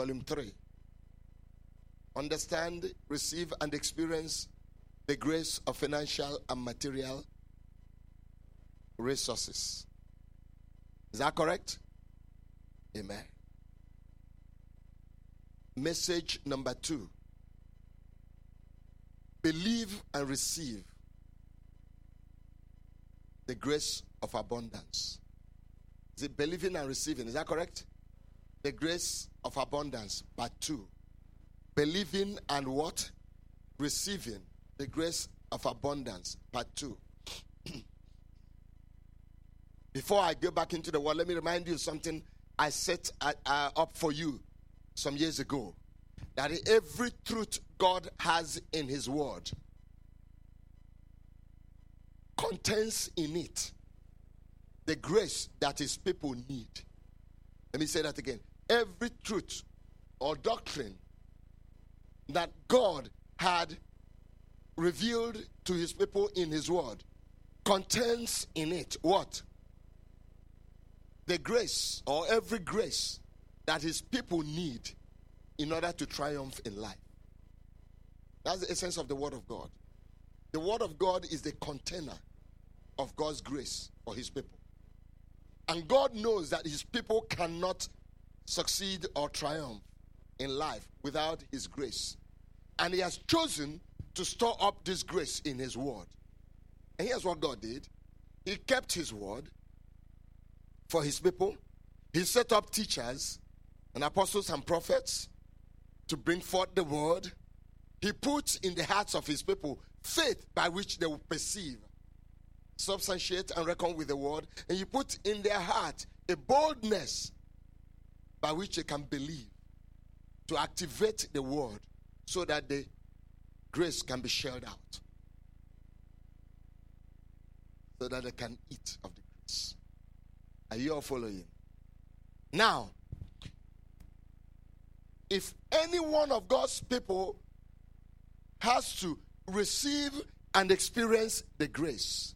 volume 3. Understand, receive, and experience the grace of financial and material resources. Is that correct? Amen. Message number two believe and receive the grace of abundance. Is it believing and receiving? Is that correct? The grace of abundance, part two. Believing and what? Receiving the grace of abundance, part two. Before I go back into the word, let me remind you something I set uh, uh, up for you some years ago. That every truth God has in His Word contains in it the grace that His people need. Let me say that again. Every truth or doctrine that God had revealed to His people in His Word contains in it what? The grace or every grace that His people need in order to triumph in life. That's the essence of the Word of God. The Word of God is the container of God's grace for His people. And God knows that His people cannot succeed or triumph in life without His grace. And He has chosen to store up this grace in His Word. And here's what God did He kept His Word for His people, He set up teachers and apostles and prophets to bring forth the word. He put in the hearts of his people faith by which they will perceive, substantiate, and reckon with the word. And he put in their heart a boldness by which they can believe to activate the word so that the grace can be shared out. So that they can eat of the grace. Are you all following? Now, if any one of God's people has to receive and experience the grace,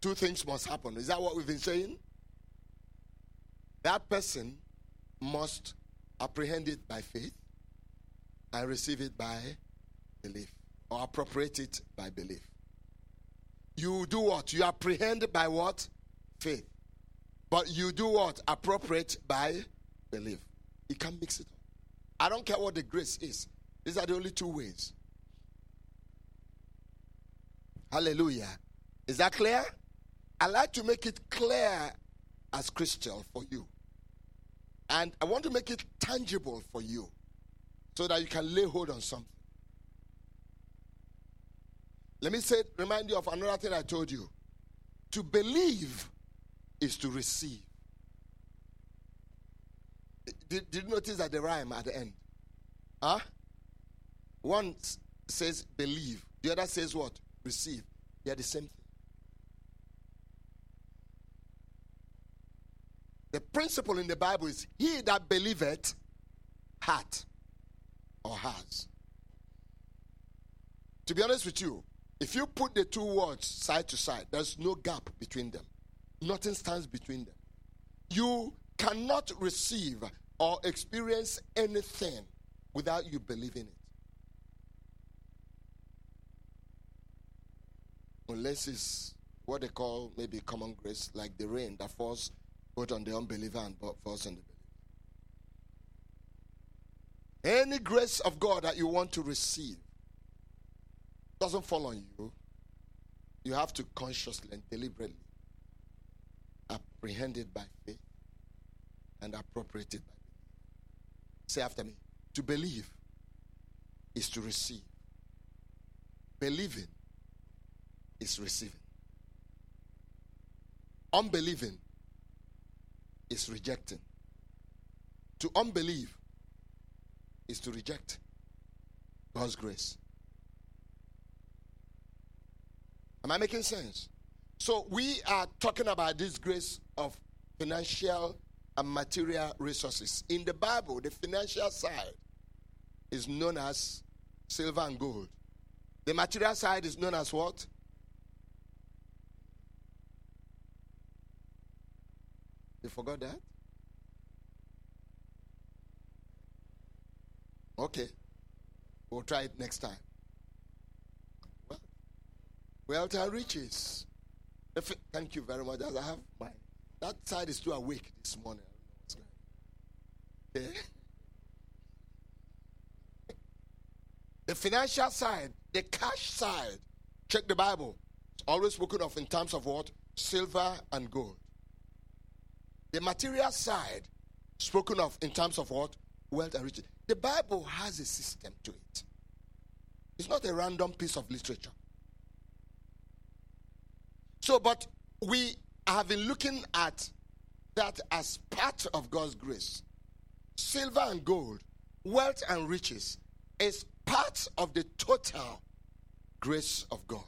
two things must happen. Is that what we've been saying? That person must apprehend it by faith and receive it by belief, or appropriate it by belief. You do what? You apprehend by what? Faith. But you do what? Appropriate by belief. You can't mix it up. I don't care what the grace is. These are the only two ways. Hallelujah. Is that clear? I like to make it clear as crystal for you. And I want to make it tangible for you so that you can lay hold on something. Let me say, remind you of another thing I told you. To believe is to receive. Did, did you notice that the rhyme at the end? Huh? One says believe, the other says what? Receive. They are the same thing. The principle in the Bible is he that believeth hath or has. To be honest with you, if you put the two words side to side, there's no gap between them. Nothing stands between them. You cannot receive or experience anything without you believing it. Unless it's what they call maybe common grace, like the rain that falls both on the unbeliever and falls on the believer. Any grace of God that you want to receive doesn't fall on you. You have to consciously and deliberately apprehend it by faith and appropriate it by Say after me. To believe is to receive. Believing is receiving. Unbelieving is rejecting. To unbelieve is to reject God's grace. Am I making sense? So we are talking about this grace of financial and material resources. In the Bible, the financial side is known as silver and gold. The material side is known as what? You forgot that? Okay. We'll try it next time. Well, wealth and riches. Thank you very much. As I have my that side is still awake this morning. Okay. The financial side, the cash side. Check the Bible. It's always spoken of in terms of what? Silver and gold. The material side, spoken of in terms of what? Wealth and riches. The Bible has a system to it. It's not a random piece of literature. So, but we have been looking at that as part of God's grace. Silver and gold, wealth and riches is part of the total grace of God.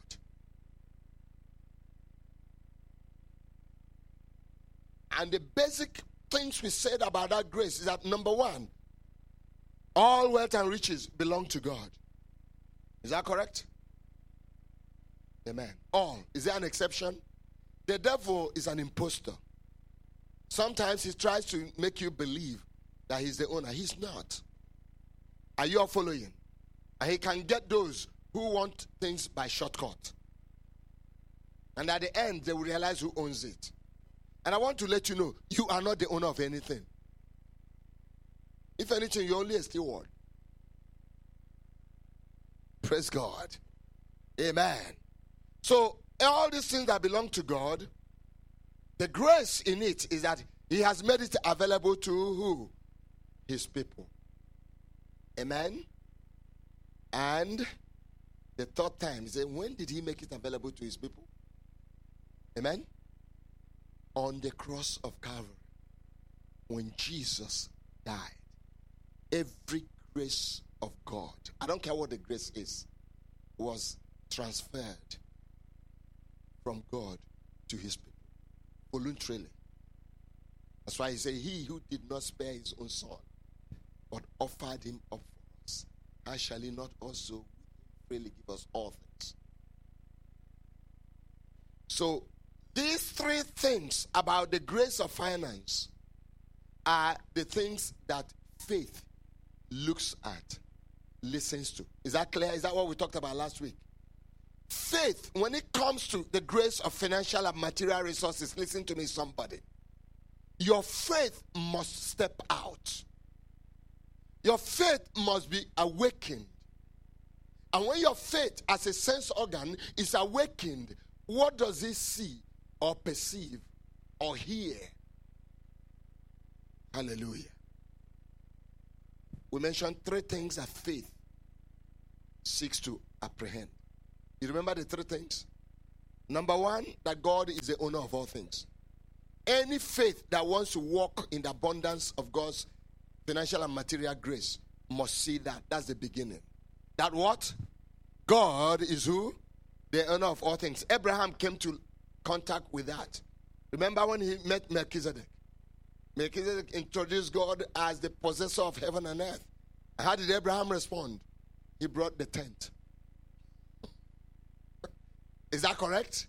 And the basic things we said about that grace is that number one, all wealth and riches belong to God. Is that correct? Amen. All. Is there an exception? The devil is an impostor. Sometimes he tries to make you believe that he's the owner. He's not. Are you following? And he can get those who want things by shortcut. And at the end, they will realize who owns it. And I want to let you know you are not the owner of anything. If anything, you're only a steward. Praise God. Amen. So, all these things that belong to God, the grace in it is that He has made it available to who? His people. Amen. And the third time, he said, when did he make it available to his people? Amen? On the cross of Calvary. When Jesus died. Every grace of God, I don't care what the grace is, was transferred from God to his people voluntarily. That's why he said, He who did not spare his own son, but offered him up for us, how shall he not also freely give us all things? So, these three things about the grace of finance are the things that faith looks at, listens to. Is that clear? Is that what we talked about last week? Faith, when it comes to the grace of financial and material resources, listen to me, somebody. Your faith must step out. Your faith must be awakened. And when your faith as a sense organ is awakened, what does it see or perceive or hear? Hallelujah. We mentioned three things that faith seeks to apprehend. You remember the three things? Number one, that God is the owner of all things. Any faith that wants to walk in the abundance of God's financial and material grace must see that. That's the beginning. That what? God is who? The owner of all things. Abraham came to contact with that. Remember when he met Melchizedek? Melchizedek introduced God as the possessor of heaven and earth. How did Abraham respond? He brought the tent. Is that correct?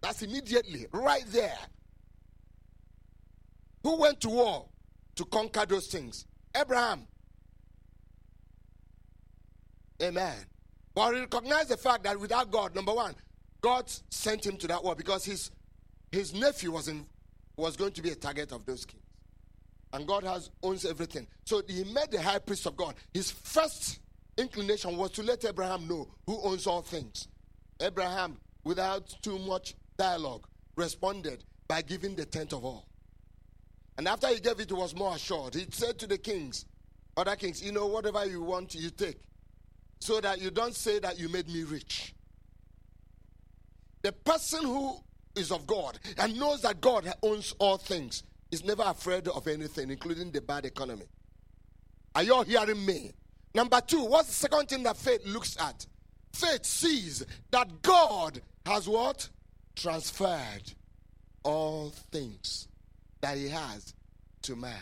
That's immediately, right there. Who went to war to conquer those things? Abraham. Amen. But recognize the fact that without God, number one, God sent him to that war because his his nephew was in was going to be a target of those kings. And God has owns everything. So he met the high priest of God. His first inclination was to let Abraham know who owns all things. Abraham, without too much dialogue, responded by giving the tenth of all. And after he gave it, he was more assured. He said to the kings, other kings, you know, whatever you want, you take. So that you don't say that you made me rich. The person who is of God and knows that God owns all things is never afraid of anything, including the bad economy. Are you all hearing me? Number two, what's the second thing that faith looks at? Faith sees that God has what? Transferred all things that he has to man.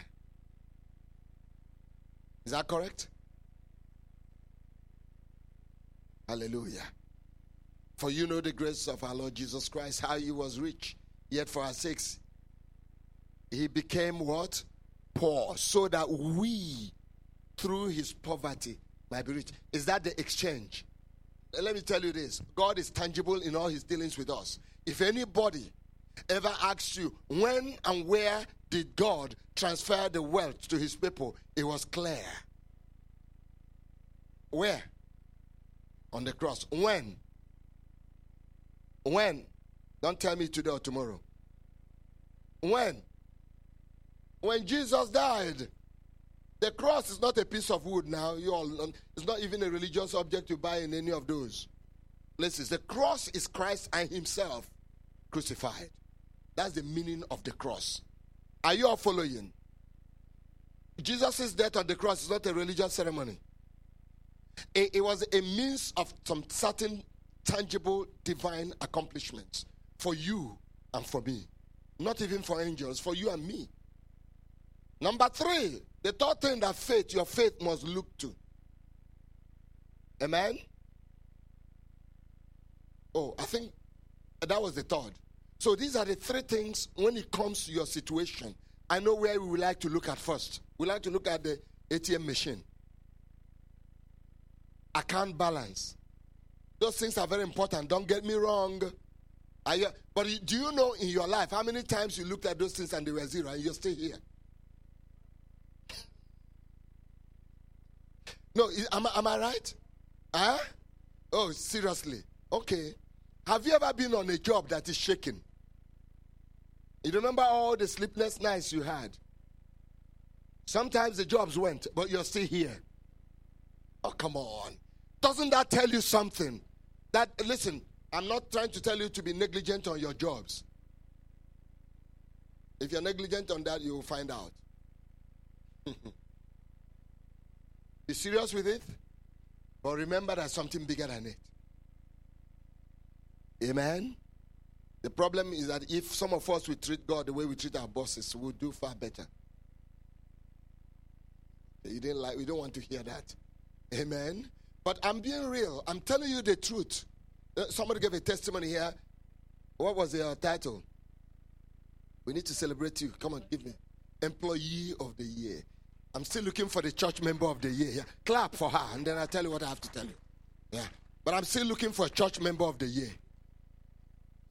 Is that correct? Hallelujah. For you know the grace of our Lord Jesus Christ, how he was rich, yet for our sakes he became what? Poor, so that we, through his poverty might be rich. Is that the exchange? Eh, let me tell you this God is tangible in all his dealings with us. If anybody ever asks you, when and where did God transfer the wealth to his people? It was clear. Where? On the cross. When? When? Don't tell me today or tomorrow. When? When Jesus died. The cross is not a piece of wood now. You all, um, it's not even a religious object you buy in any of those places. The cross is Christ and Himself crucified. That's the meaning of the cross. Are you all following? Jesus' death on the cross is not a religious ceremony. It, it was a means of some certain tangible divine accomplishments for you and for me. Not even for angels, for you and me. Number three, the third thing that faith, your faith must look to. Amen? Oh, I think that was the third. So these are the three things when it comes to your situation. I know where we would like to look at first. We like to look at the ATM machine. Account balance. Those things are very important. Don't get me wrong. Uh, you, but do you know in your life how many times you looked at those things and they were zero and you're still here? No, am, am I right? Huh? Oh, seriously. Okay. Have you ever been on a job that is shaking? You remember all the sleepless nights you had? Sometimes the jobs went, but you're still here. Oh, come on. Doesn't that tell you something? That, listen, I'm not trying to tell you to be negligent on your jobs. If you're negligent on that, you will find out. Be serious with it, but remember there's something bigger than it. Amen. The problem is that if some of us we treat God the way we treat our bosses, we'll do far better. You didn't like we don't want to hear that. Amen. But I'm being real. I'm telling you the truth. Uh, somebody gave a testimony here. What was their title? We need to celebrate you. Come on, give me. Employee of the year. I'm still looking for the church member of the year. Yeah. Clap for her, and then I'll tell you what I have to tell you. Yeah. But I'm still looking for a church member of the year.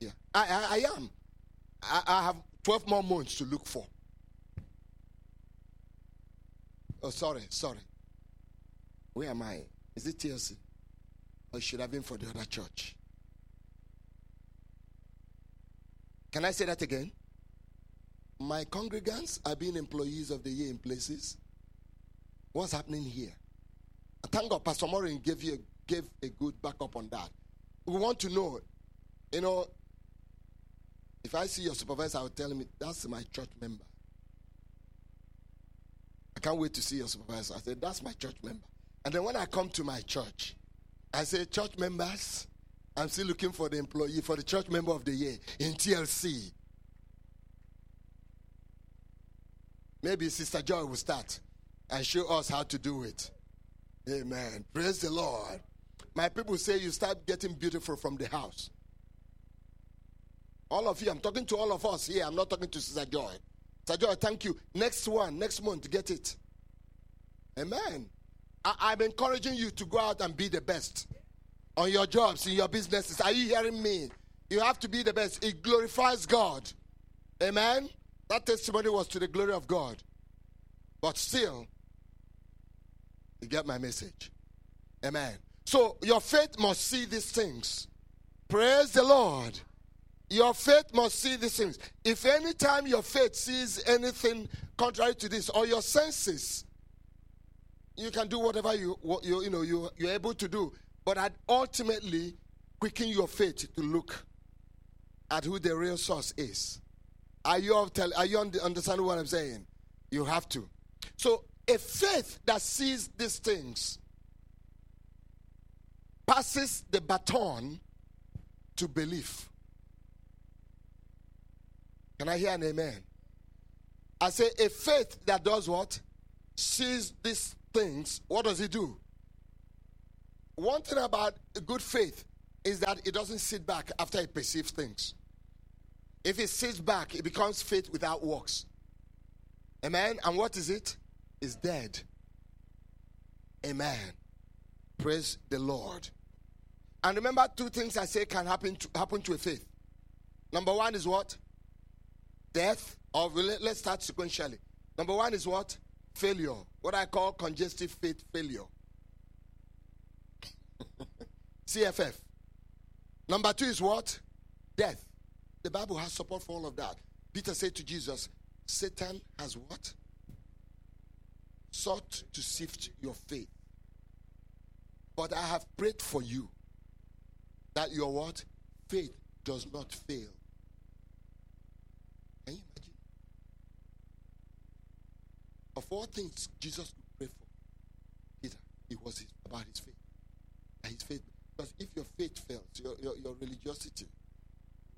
Yeah. I, I, I am. I, I have 12 more months to look for. Oh, sorry, sorry. Where am I? Is it TLC? Or should have been for the other church? Can I say that again? My congregants are being employees of the year in places. What's happening here? Thank God Pastor Morin gave you gave a good backup on that. We want to know, you know, if I see your supervisor, I will tell him that's my church member. I can't wait to see your supervisor. I said, that's my church member. And then when I come to my church, I say, church members, I'm still looking for the employee, for the church member of the year in TLC. Maybe Sister Joy will start and show us how to do it. Amen. Praise the Lord. My people say you start getting beautiful from the house. All of you, I'm talking to all of us here. I'm not talking to Sister Joy. Sister Joy, thank you. Next one, next month, get it. Amen. I, am encouraging you to go out and be the best on your jobs, in your businesses. Are you hearing me? You have to be the best. It glorifies God. Amen. That testimony was to the glory of God. But still, you get my message. Amen. So your faith must see these things. Praise the Lord. Your faith must see these things. If any time your faith sees anything contrary to this, or your senses, you can do whatever you you, you know you, you're able to do. But ultimately, quicken your faith to look at who the real source is. Are you tell, Are you understanding what I'm saying? You have to. So a faith that sees these things passes the baton to belief. Can I hear an amen? I say a faith that does what? Sees these things. What does he do? One thing about good faith is that it doesn't sit back after it perceives things. If it sits back, it becomes faith without works. Amen. And what is it? It's dead. Amen. Praise the Lord. And remember, two things I say can happen to happen to a faith. Number one is what? Death. Or let's start sequentially. Number one is what? Failure. What I call congestive faith failure. CFF. Number two is what? Death. The Bible has support for all of that. Peter said to Jesus, Satan has what? Sought to sift your faith. But I have prayed for you that your what? Faith does not fail. Can you imagine? Of all things Jesus could pray for, Peter, it was about his faith. And his faith. Because if your faith fails, your, your, your religiosity,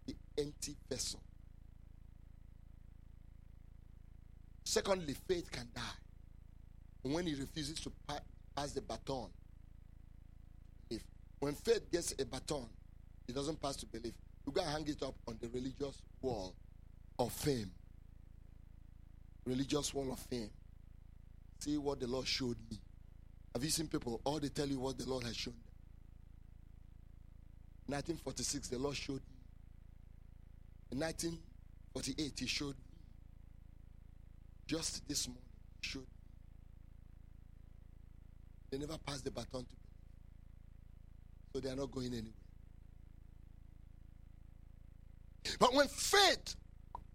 the empty vessel. Secondly, faith can die. When he refuses to pass the baton, if when faith gets a baton, it doesn't pass to belief. You go and hang it up on the religious wall of fame. Religious wall of fame. See what the Lord showed me. Have you seen people? All they tell you what the Lord has shown them. 1946, the Lord showed me. In 1948, He showed me. Just this morning, He showed me. They never passed the baton to me. So they are not going anywhere. But when faith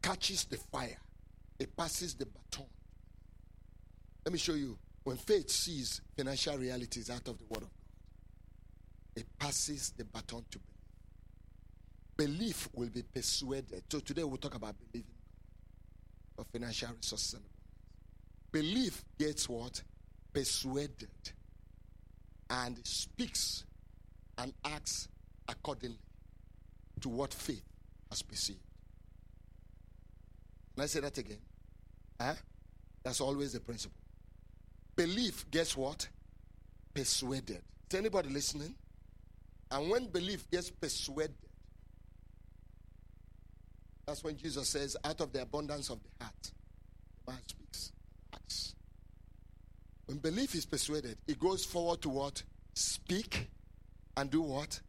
catches the fire, it passes the baton. Let me show you. When faith sees financial realities out of the Word of God, it passes the baton to belief. Belief will be persuaded. So today we'll talk about believing of financial resources and Belief gets what? Persuaded and speaks and acts accordingly to what faith has perceived. Can I say that again? Huh? That's always the principle. Belief, guess what? Persuaded. Is anybody listening? And when belief gets persuaded, that's when Jesus says, out of the abundance of the heart, the man speaks. Acts. When belief is persuaded, it goes forward to what? Speak and do what?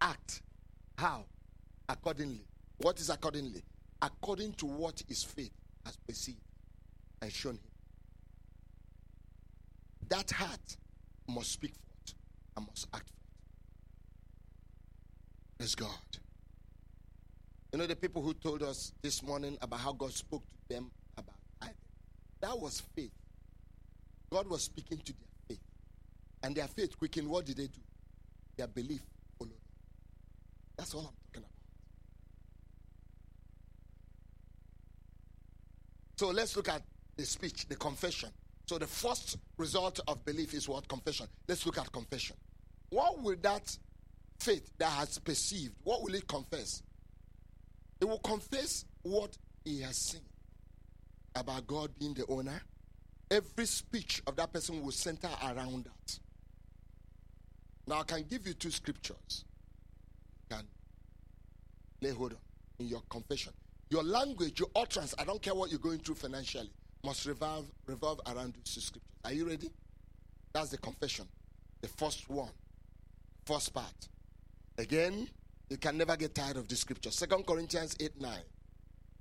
Act. How? Accordingly. What is accordingly? According to what his faith has perceived and shown him. That heart must speak forth and must act forth. Praise God. You know the people who told us this morning about how God spoke to them about tithing? That was faith. God was speaking to their faith. And their faith quickened. What did they do? Their belief followed. That's all I'm talking about. So let's look at the speech, the confession. So the first result of belief is what? Confession. Let's look at confession. What will that faith that has perceived, what will it confess? It will confess what he has seen about God being the owner. Every speech of that person will center around that. Now I can give you two scriptures. You can lay hold on in your confession. Your language, your utterance, I don't care what you're going through financially, must revolve, revolve around these scriptures. Are you ready? That's the confession. The first one. First part. Again, you can never get tired of this scripture. Second Corinthians 8 9.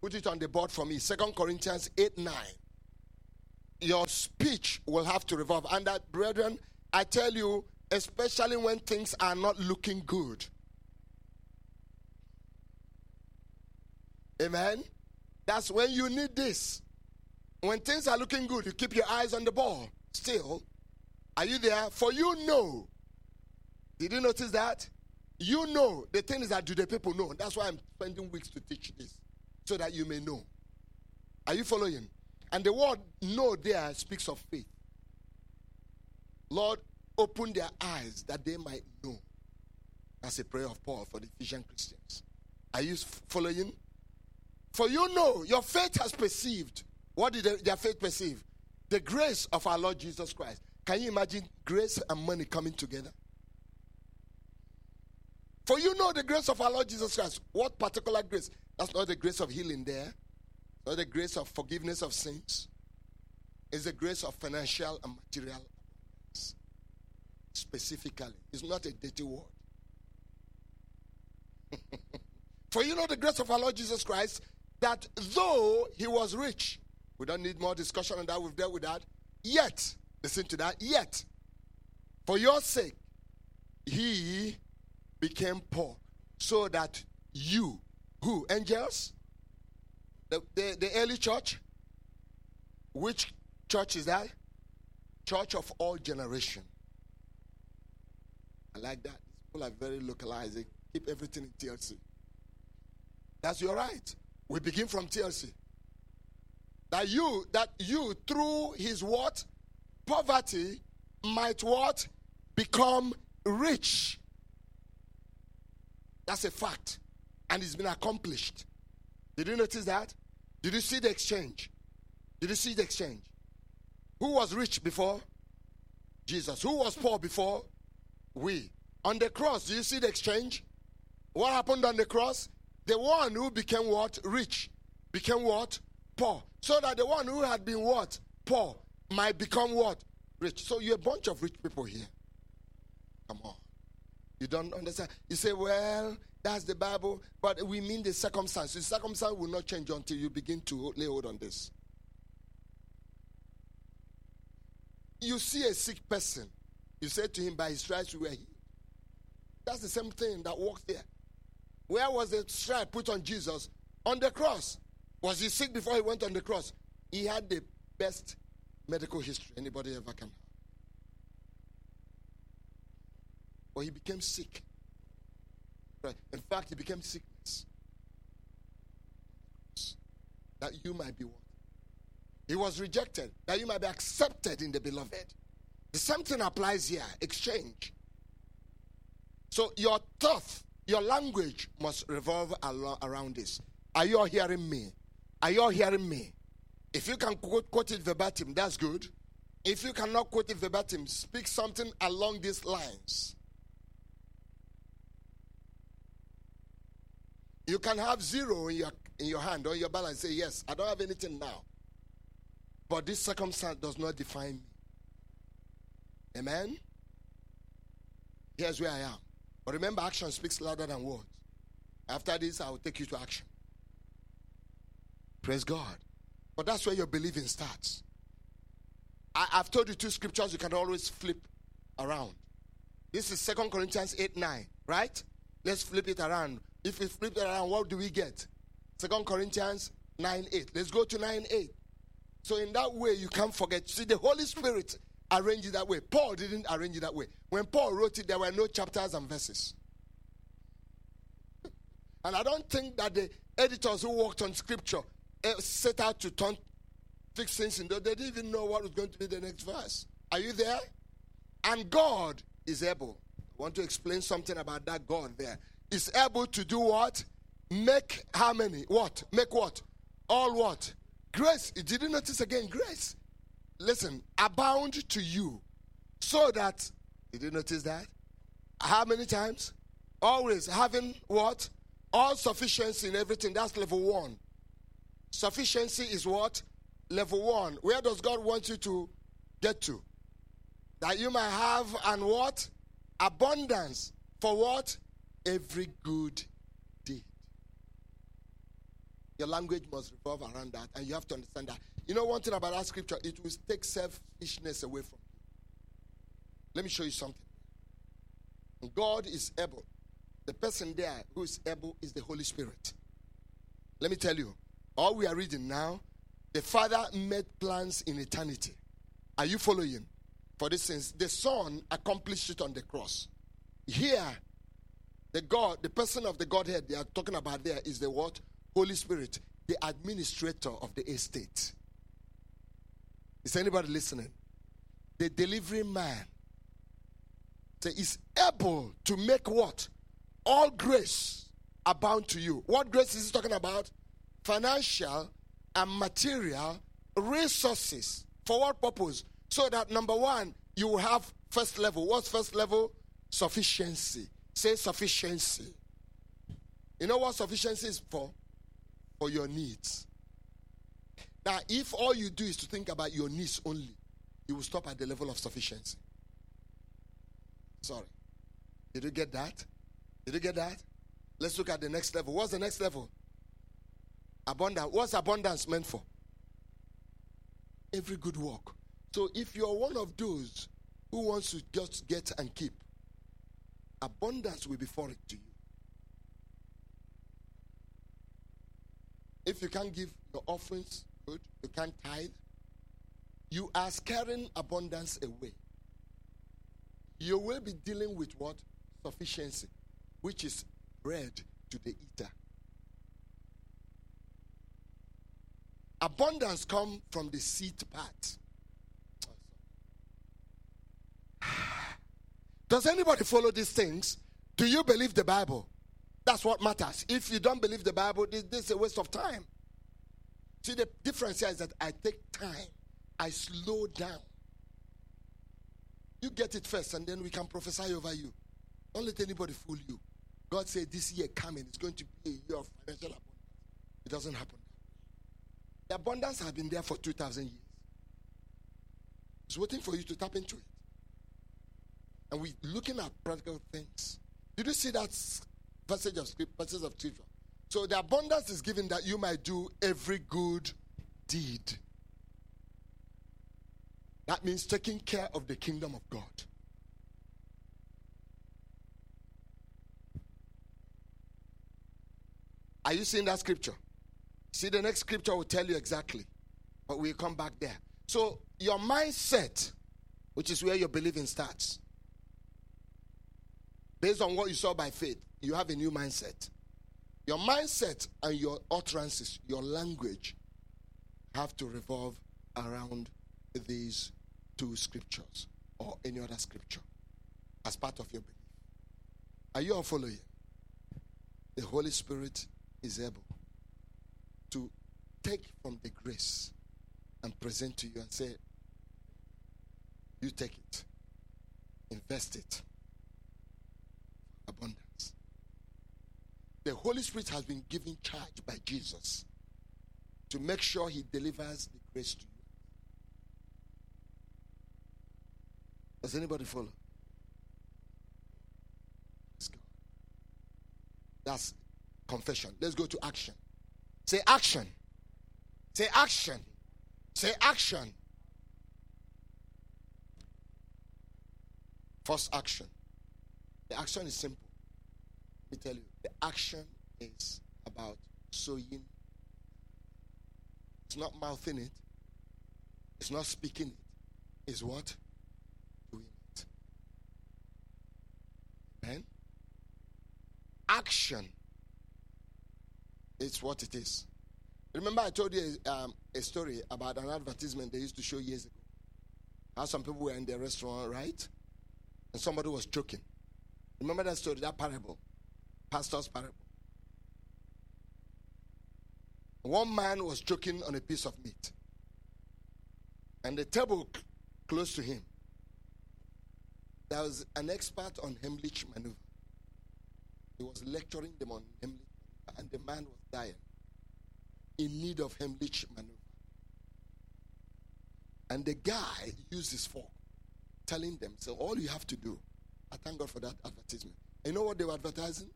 Put it on the board for me. Second Corinthians 8 9. Your speech will have to revolve. And that, brethren, I tell you, especially when things are not looking good. Amen. That's when you need this. When things are looking good, you keep your eyes on the ball. Still, are you there? For you know. Did you notice that? You know. The thing is that do the people know? That's why I'm spending weeks to teach this. So that you may know. Are you following? And the word know there speaks of faith. Lord, open their eyes that they might know. That's a prayer of Paul for the Ephesian Christians. Are you following? For you know, your faith has perceived. What did their faith perceive? The grace of our Lord Jesus Christ. Can you imagine grace and money coming together? For you know the grace of our Lord Jesus Christ. What particular grace? That's not the grace of healing there, not the grace of forgiveness of sins. It's the grace of financial and material specifically. It's not a dirty word. For you know the grace of our Lord Jesus Christ, that though he was rich, we don't need more discussion on that, we've dealt with that. Yet, listen to that, yet, for your sake, he became poor, so that you, who, angels? The, the, the early church? Which church is that? Church of all generation. I like that. People are very localizing. Keep everything in TLC. That's your right. We begin from TLC. That you, that you through his what? Poverty might what? Become rich. That's a fact. And it's been accomplished. Did you notice that? Did you see the exchange? Did you see the exchange? Who was rich before? Jesus. Who was poor before? We. On the cross, do you see the exchange? What happened on the cross? The one who became what? Rich. Became what? Poor. So that the one who had been what? Poor might become what? Rich. So you're a bunch of rich people here. Come on. You don't understand. You say, well, that's the Bible, but we mean the circumstance. The circumstance will not change until you begin to lay hold on this. You see a sick person, you say to him, by his stripes we were healed. That's the same thing that works there. Where was the stripe put on Jesus? On the cross. Was he sick before he went on the cross? He had the best medical history anybody ever can have. But he became sick. Right. In fact, he became sickness. That you might be what? He was rejected, that you might be accepted in the beloved. The same thing applies here exchange. So your thought, your language must revolve around this. Are you all hearing me? Are you all hearing me? If you can quote, quote it verbatim, that's good. If you cannot quote it verbatim, speak something along these lines. You can have zero in your in your hand or your balance. Say, yes, I don't have anything now. But this circumstance does not define me. Amen? Here's where I am. But remember, action speaks louder than words. After this, I will take you to action. Praise God. But that's where your believing starts. I, have told you two scriptures you can always flip around. This is Second Corinthians 8 9, right? Let's flip it around. If we flip it around, what do we get? Second Corinthians 9 8. Let's go to 9 8. So, in that way, you can't forget. See, the Holy Spirit arranged it that way. Paul didn't arrange it that way. When Paul wrote it, there were no chapters and verses. And I don't think that the editors who worked on scripture Eh, set out to turn fix things in. They didn't even know what was going to be the next verse. Are you there? And God is able. I want to explain something about that God there. Is able to do what? Make how many? What? Make what? All what? Grace. Did you notice again? Grace. Listen, abound to you. So that, you did you notice that? How many times? Always having what? All sufficiency in everything. That's level one. Sufficiency is what? Level one. Where does God want you to get to? That you might have and what? Abundance. For what? Every good deed. your language must revolve around that, and you have to understand that. You know one thing about that scripture? It will take selfishness away from you. Let me show you something. God is able. The person there who is able is the Holy Spirit. Let me tell you, all we are reading now, the Father made plans in eternity. Are you following? For this instance, the Son accomplished it on the cross. Here, the God, the person of the Godhead they are talking about there is the what? Holy Spirit, the administrator of the estate. Is anybody listening? The delivery man so is able to make what? All grace abound to you. What grace is he talking about? Financial and material resources. For what purpose? So that number one, you will have first level. What's first level? Sufficiency. Say sufficiency. You know what sufficiency is for? for your needs. Now, if all you do is to think about your needs only, you will stop at the level of sufficiency. Sorry. Did you get that? Did you get that? Let's look at the next level. What's the next level? Abundance. What's abundance meant for? Every good work. So if you're one of those who wants to just get and keep, abundance will be foreign to you. If you can't give your offerings, good. You can't tithe. You are scaring abundance away. You will be dealing with what? Sufficiency, which is bread to the eater. Abundance come from the seed part. Does anybody follow these things? Do you believe the Bible? That's what matters. If you don't believe the Bible, this, this is a waste of time. See, the difference here is that I take time, I slow down. You get it first, and then we can prophesy over you. Don't let anybody fool you. God said this year coming is going to be a year of financial abundance. It doesn't happen. The abundance has been there for 2,000 years. It's waiting for you to tap into it. And we're looking at practical things. Did you see that passage of script, passage of scripture? So the abundance is given that you might do every good deed. That means taking care of the kingdom of God. Are you seeing that scripture? See, the next scripture will tell you exactly, but we'll come back there. So, your mindset, which is where your believing starts, based on what you saw by faith, you have a new mindset. Your mindset and your utterances, your language, have to revolve around these two scriptures or any other scripture as part of your belief. Are you all following? The Holy Spirit is able to take from the grace and present to you and say, You take it, invest it. Abundance. The Holy Spirit has been given charge by Jesus to make sure He delivers the grace to you. Does anybody follow? That's confession. Let's go to action. Say action. Say action. Say action. First action. The action is simple. Let me tell you. The action is about sowing. It's not mouthing it. It's not speaking it. It's what? Doing it. Amen. Action it's what it is. Remember, I told you um, a story about an advertisement they used to show years ago. How some people were in the restaurant, right? And somebody was choking. Remember that story, that parable? Pastor's parable. One man was choking on a piece of meat. And the table c- close to him, there was an expert on Heimlich maneuver. He was lecturing them on Heimlich and the man was dying in need of Heimlich maneuver. And the guy used his fork, telling them, so all you have to do, I thank God for that advertisement. You know what they were advertising?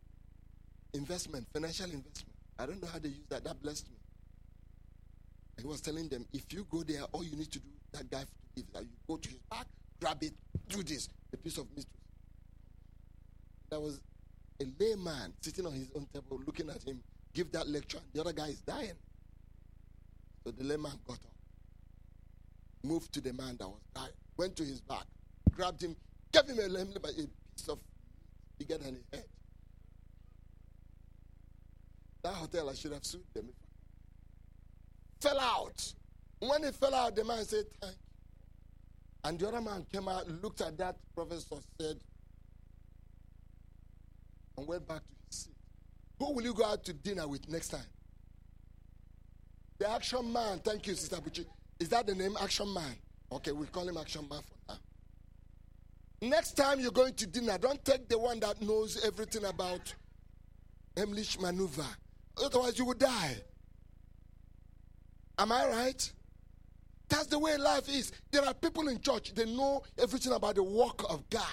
Investment, financial investment. I don't know how they use that. That blessed me. He was telling them, if you go there, all you need to do, that guy to give that you go to his back, grab it, do this, a piece of meat. That was a layman sitting on his own table looking at him give that lecture. The other guy is dying. So the layman got up, moved to the man that was dying, went to his back, grabbed him, gave him a, a piece of bigger than his head. That hotel, I should have sued them. Fell out. When he fell out, the man said, Thank you. And the other man came out, looked at that professor, said, and went back to his seat. Who will you go out to dinner with next time? The action man. Thank you, Sister Buchi. Is that the name, action man? Okay, we'll call him action man for now. Next time you're going to dinner, don't take the one that knows everything about Heimlich maneuver. Otherwise, you will die. Am I right? That's the way life is. There are people in church, they know everything about the work of God.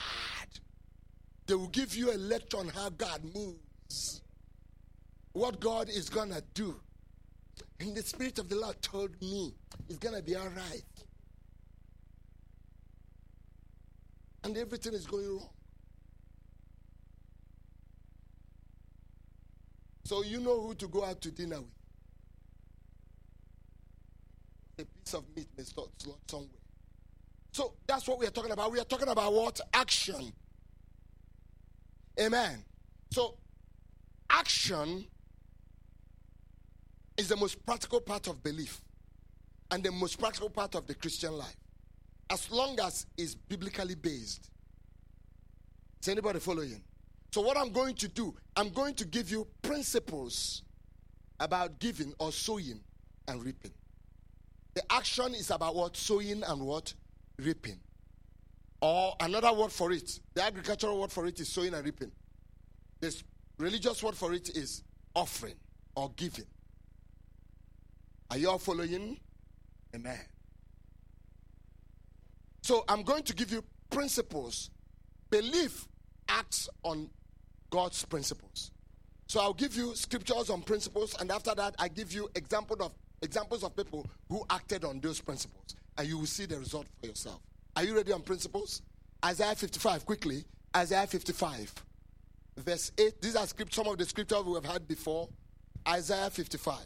They will give you a lecture on how God moves, what God is going to do. And the Spirit of the Lord told me it's going to be all right. And everything is going wrong. So you know who to go out to dinner with. A piece of meat may start somewhere. So that's what we are talking about. We are talking about what? Action. Amen. So action is the most practical part of belief and the most practical part of the Christian life. As long as it's biblically based. Is anybody following? So, what I'm going to do, I'm going to give you principles about giving or sowing and reaping. The action is about what? Sowing and what? Reaping. Or another word for it, the agricultural word for it is sowing and reaping. The religious word for it is offering or giving. Are you all following? Amen. So I'm going to give you principles. Belief acts on God's principles. So I'll give you scriptures on principles, and after that, I give you example of examples of people who acted on those principles, and you will see the result for yourself. Are you ready on principles? Isaiah 55, quickly. Isaiah 55, verse 8. These are script, some of the scriptures we have had before. Isaiah 55.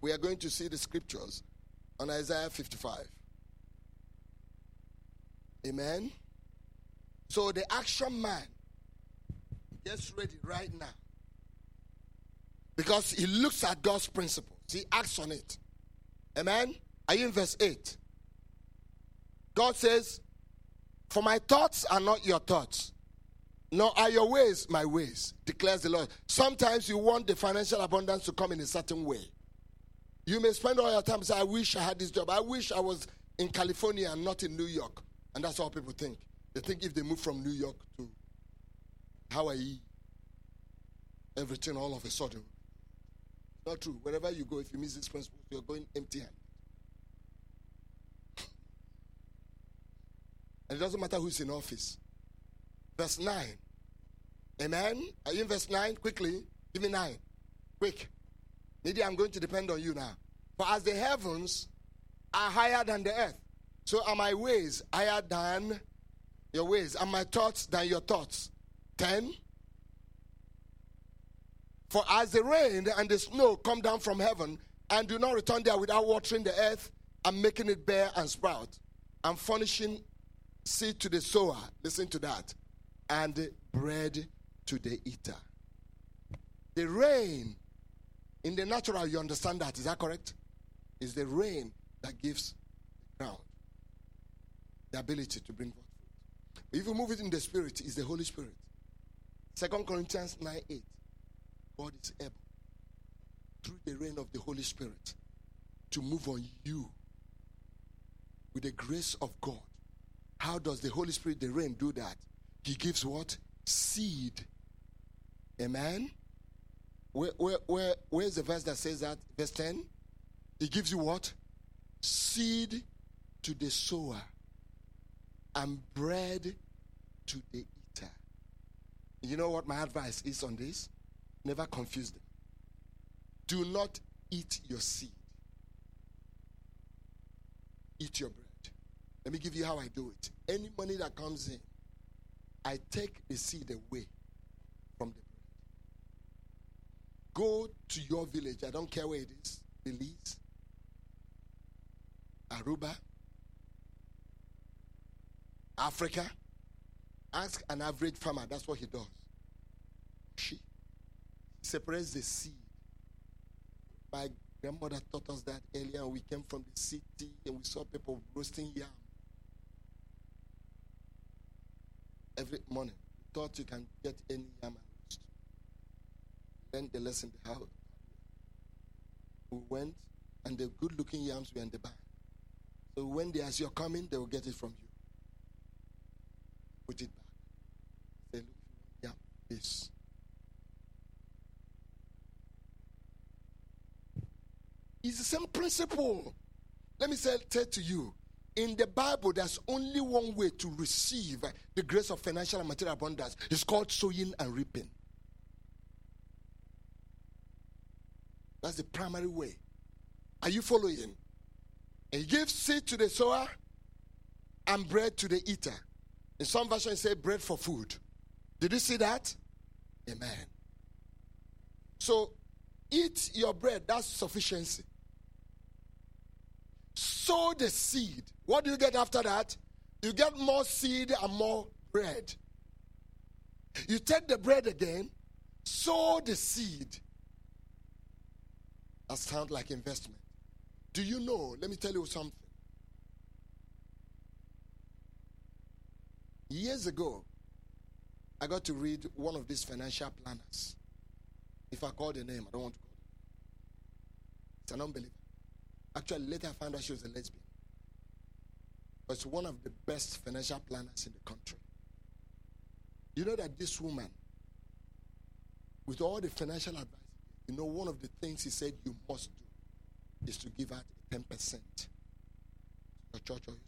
We are going to see the scriptures on Isaiah 55. Amen. So the action man gets ready right now. Because he looks at God's principles, he acts on it. Amen. Are you in verse 8? God says, For my thoughts are not your thoughts, nor are your ways my ways, declares the Lord. Sometimes you want the financial abundance to come in a certain way. You may spend all your time saying, I wish I had this job. I wish I was in California and not in New York. And that's how people think. They think if they move from New York to Hawaii, everything all of a sudden. Not true. Wherever you go, if you miss this principle, you're going empty handed. And it doesn't matter who's in office. Verse 9. Amen. Are you in verse 9? Quickly. Give me 9. Quick. Maybe I'm going to depend on you now. For as the heavens are higher than the earth, so are my ways higher than your ways, and my thoughts than your thoughts. 10. For as the rain and the snow come down from heaven and do not return there without watering the earth and making it bear and sprout, and furnishing seed to the sower, listen to that, and bread to the eater. The rain, in the natural, you understand that, is that correct? Is the rain that gives the ground the ability to bring forth fruit. If you move it in the spirit, it's the Holy Spirit. Second Corinthians 9 8. God is able, through the rain of the Holy Spirit, to move on you with the grace of God. How does the Holy Spirit, the rain, do that? He gives what? Seed. Amen. Where, where, where, where's the verse that says that? Verse 10. He gives you what? Seed to the sower and bread to the eater. You know what my advice is on this? Never confuse them. Do not eat your seed, eat your bread. Let me give you how I do it. Any money that comes in, I take the seed away from the bread. Go to your village. I don't care where it is Belize, Aruba, Africa. Ask an average farmer. That's what he does. She separates the seed. My grandmother taught us that earlier. We came from the city and we saw people roasting yam every morning. thought you can get any yam and roast. Then the lesson how we went and the good looking yams were in the barn. So when they as you're coming, they will get it from you put it back. Say, look, yeah, this. It's the same principle. Let me say, say to you, in the Bible, there's only one way to receive the grace of financial and material abundance. It's called sowing and reaping. That's the primary way. Are you following? And he gives seed to the sower and bread to the eater. In some versions, say bread for food. Did you see that? Amen. So, eat your bread. That's sufficiency. Sow the seed. What do you get after that? You get more seed and more bread. You take the bread again, sow the seed. That sounds like investment. Do you know? Let me tell you something. Years ago, I got to read one of these financial planners. If I call the name, I don't want to call it. It's an unbeliever. Actually, later I found out she was a lesbian. It's one of the best financial planners in the country. You know that this woman, with all the financial advice, you know, one of the things he said you must do is to give out 10% to your church or your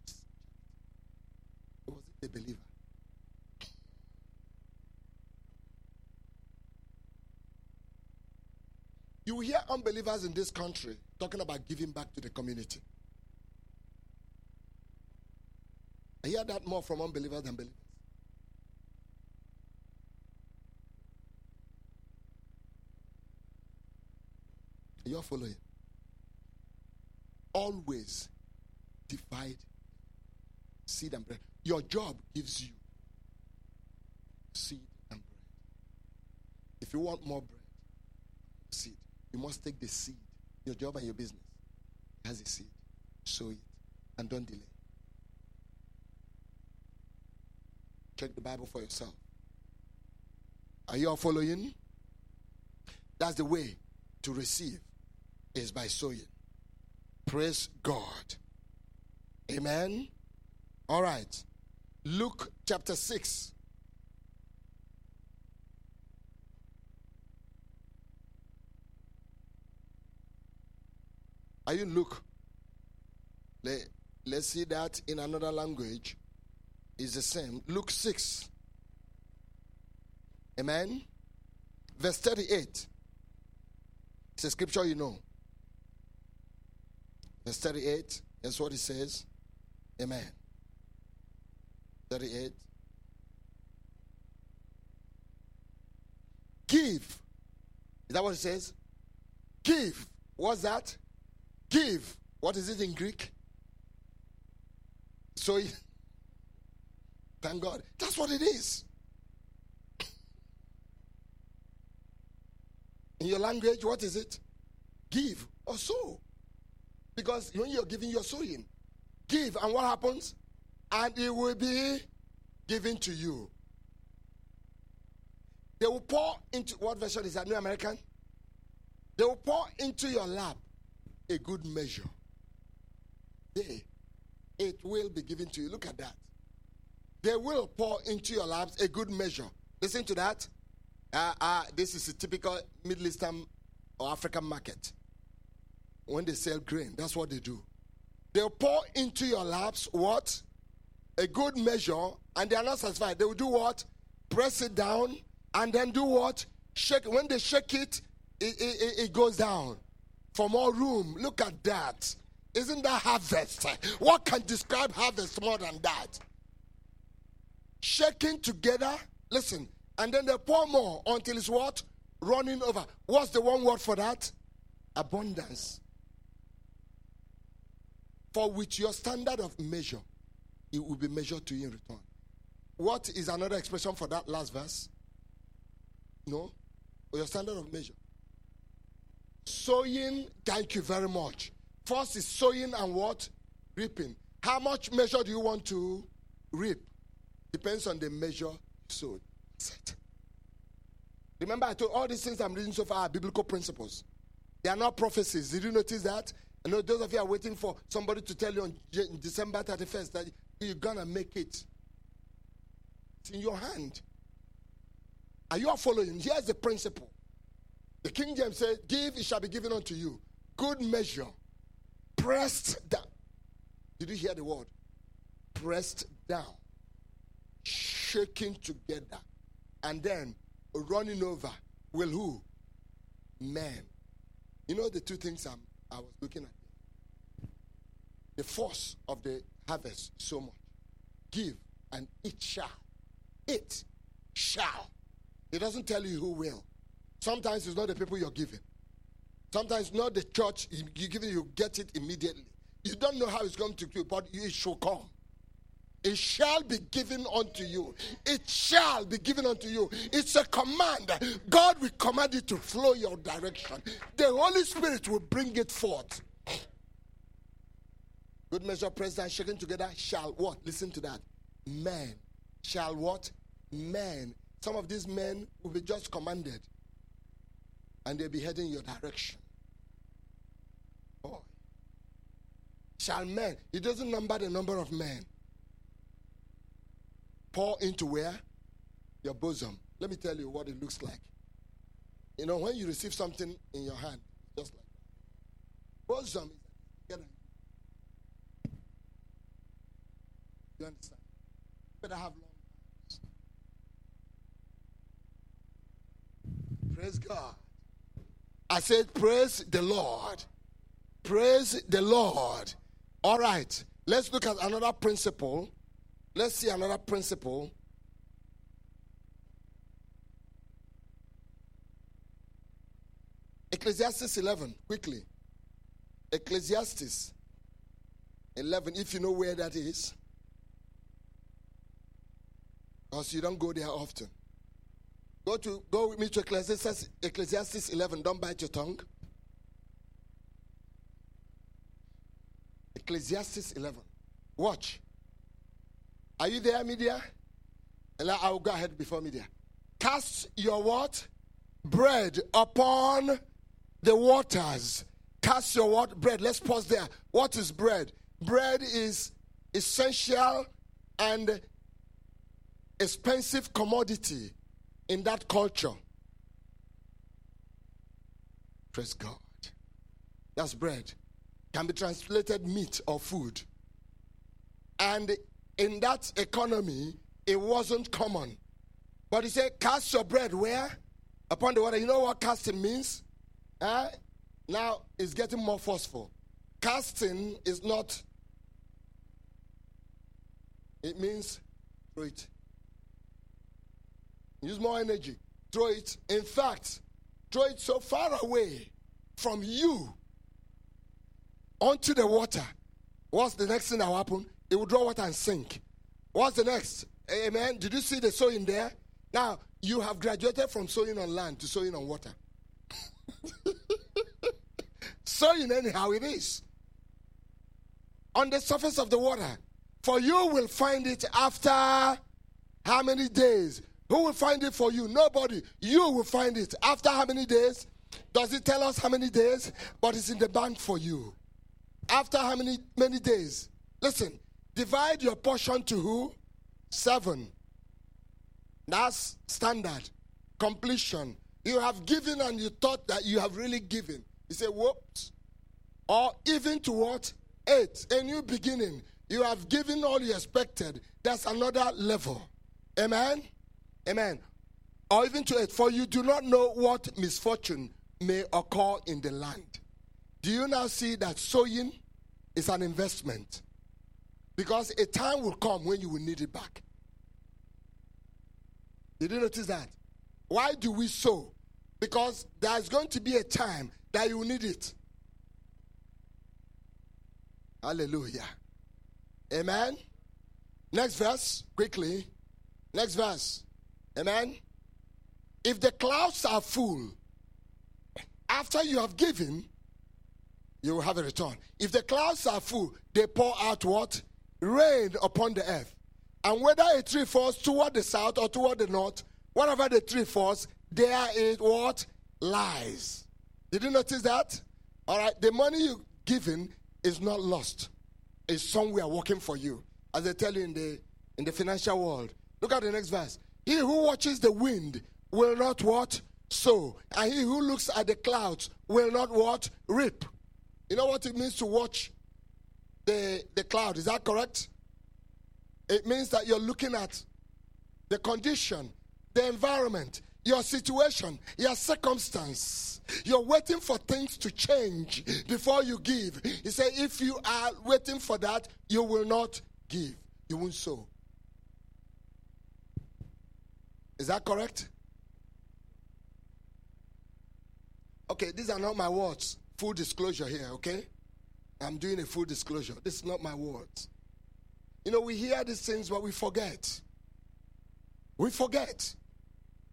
He wasn't a believer. You hear unbelievers in this country talking about giving back to the community. I hear that more from unbelievers than believers. You're following. Always divide seed and bread. Your job gives you seed and bread. If you want more bread, seed. You must take the seed. Your job and your business has a seed. Sow it. And don't delay. Check the Bible for yourself. Are you all following? That's the way to receive is by sowing. Praise God. Amen. All right. Luke chapter 6. Are you Luke? Let, let's see that in another language is the same. Luke 6. Amen. Verse 38. It's a scripture you know. Verse 38. That's what it says. Amen. 38. Give. Is that what it says? Give. What's that? Give. What is it in Greek? So, thank God. That's what it is. In your language, what is it? Give or sow. Because when you're giving, you're sowing. Give, and what happens? And it will be given to you. They will pour into what version is that? New American? They will pour into your lap a good measure. They, it will be given to you. Look at that. They will pour into your laps a good measure. Listen to that. Uh, uh, this is a typical Middle Eastern or African market. When they sell grain, that's what they do. They'll pour into your laps what? A good measure, and they are not satisfied. They will do what? Press it down, and then do what? Shake. When they shake it, it, it, it goes down for more room. Look at that. Isn't that harvest? What can describe harvest more than that? Shaking together, listen, and then they pour more until it's what? Running over. What's the one word for that? Abundance. For which your standard of measure, it will be measured to you in return. What is another expression for that last verse? No? Your standard of measure. Sowing, thank you very much. First is sowing and what? Reaping. How much measure do you want to reap? Depends on the measure sowed. Remember, I told all these things I'm reading so far are biblical principles. They are not prophecies. Did you notice that? I know those of you are waiting for somebody to tell you on December 31st that you're gonna make it. It's in your hand. Are you following? Here's the principle. The King James said, Give, it shall be given unto you. Good measure. Pressed down. Did you hear the word? pressed down, shaking together, and then running over. Will who? Men. You know the two things I'm, I was looking at? The force of the harvest so much. Give and it shall. It shall. It doesn't tell you who will. Sometimes it's not the people you're giving. Sometimes not the church you give it, you get it immediately. You don't know how it's going to do, but it shall come. It shall be given unto you. It shall be given unto you. It's a command. God will command it to flow your direction. The Holy Spirit will bring it forth. Good measure, president, shaken together, shall what? Listen to that. Men shall what? Men. Some of these men will be just commanded and they'll be heading your direction. Boy. Shall men, He doesn't number the number of men. Pour into where? Your bosom. Let me tell you what it looks like. You know, when you receive something in your hand, just like that. Bosom is You understand? You better have long arms. Praise God. I said, Praise the Lord. Praise the Lord. All right. Let's look at another principle. Let's see another principle. Ecclesiastes 11, quickly. Ecclesiastes 11, if you know where that is. Because you don't go there often. Go to go with me to Ecclesiastes, Ecclesiastes 11. Don't bite your tongue. Ecclesiastes 11. Watch. Are you there, media? I will go ahead before media. Cast your what? Bread upon the waters. Cast your what? Bread. Let's pause there. What is bread? Bread is essential and expensive commodity in that culture. Praise God. That's bread. Can be translated meat or food. And in that economy, it wasn't common. But he said, Cast your bread where? Upon the water. You know what casting means? Uh, now it's getting more forceful. Casting is not, it means throw it. Use more energy. Throw it. In fact, throw it so far away from you onto the water. What's the next thing that will happen? It will draw water and sink. What's the next? Amen. Did you see the sowing there? Now, you have graduated from sowing on land to sowing on water. sowing, anyhow, it is. On the surface of the water. For you will find it after how many days? Who will find it for you? Nobody. You will find it. After how many days? Does it tell us how many days? But it's in the bank for you. After how many many days? Listen, divide your portion to who? Seven. That's standard. Completion. You have given and you thought that you have really given. You say, whoops. Or even to what? Eight. A new beginning. You have given all you expected. That's another level. Amen? Amen. Or even to it, for you do not know what misfortune may occur in the land. Do you now see that sowing is an investment? Because a time will come when you will need it back. Did you notice that? Why do we sow? Because there's going to be a time that you will need it. Hallelujah. Amen. Next verse, quickly. Next verse. Amen. If the clouds are full, after you have given, you will have a return. If the clouds are full, they pour out what? Rain upon the earth. And whether a tree falls toward the south or toward the north, wherever the tree falls, there it what? Lies. Did you notice that? All right. The money you given is not lost. It's somewhere working for you. As they tell you in the in the financial world. Look at the next verse. He who watches the wind will not what? Sow. And he who looks at the clouds will not what? Reap. You know what it means to watch the, the cloud? Is that correct? It means that you're looking at the condition, the environment, your situation, your circumstance. You're waiting for things to change before you give. He said, if you are waiting for that, you will not give. You won't sow. Is that correct? Okay, these are not my words. Full disclosure here, okay? I'm doing a full disclosure. This is not my words. You know, we hear these things, but we forget. We forget.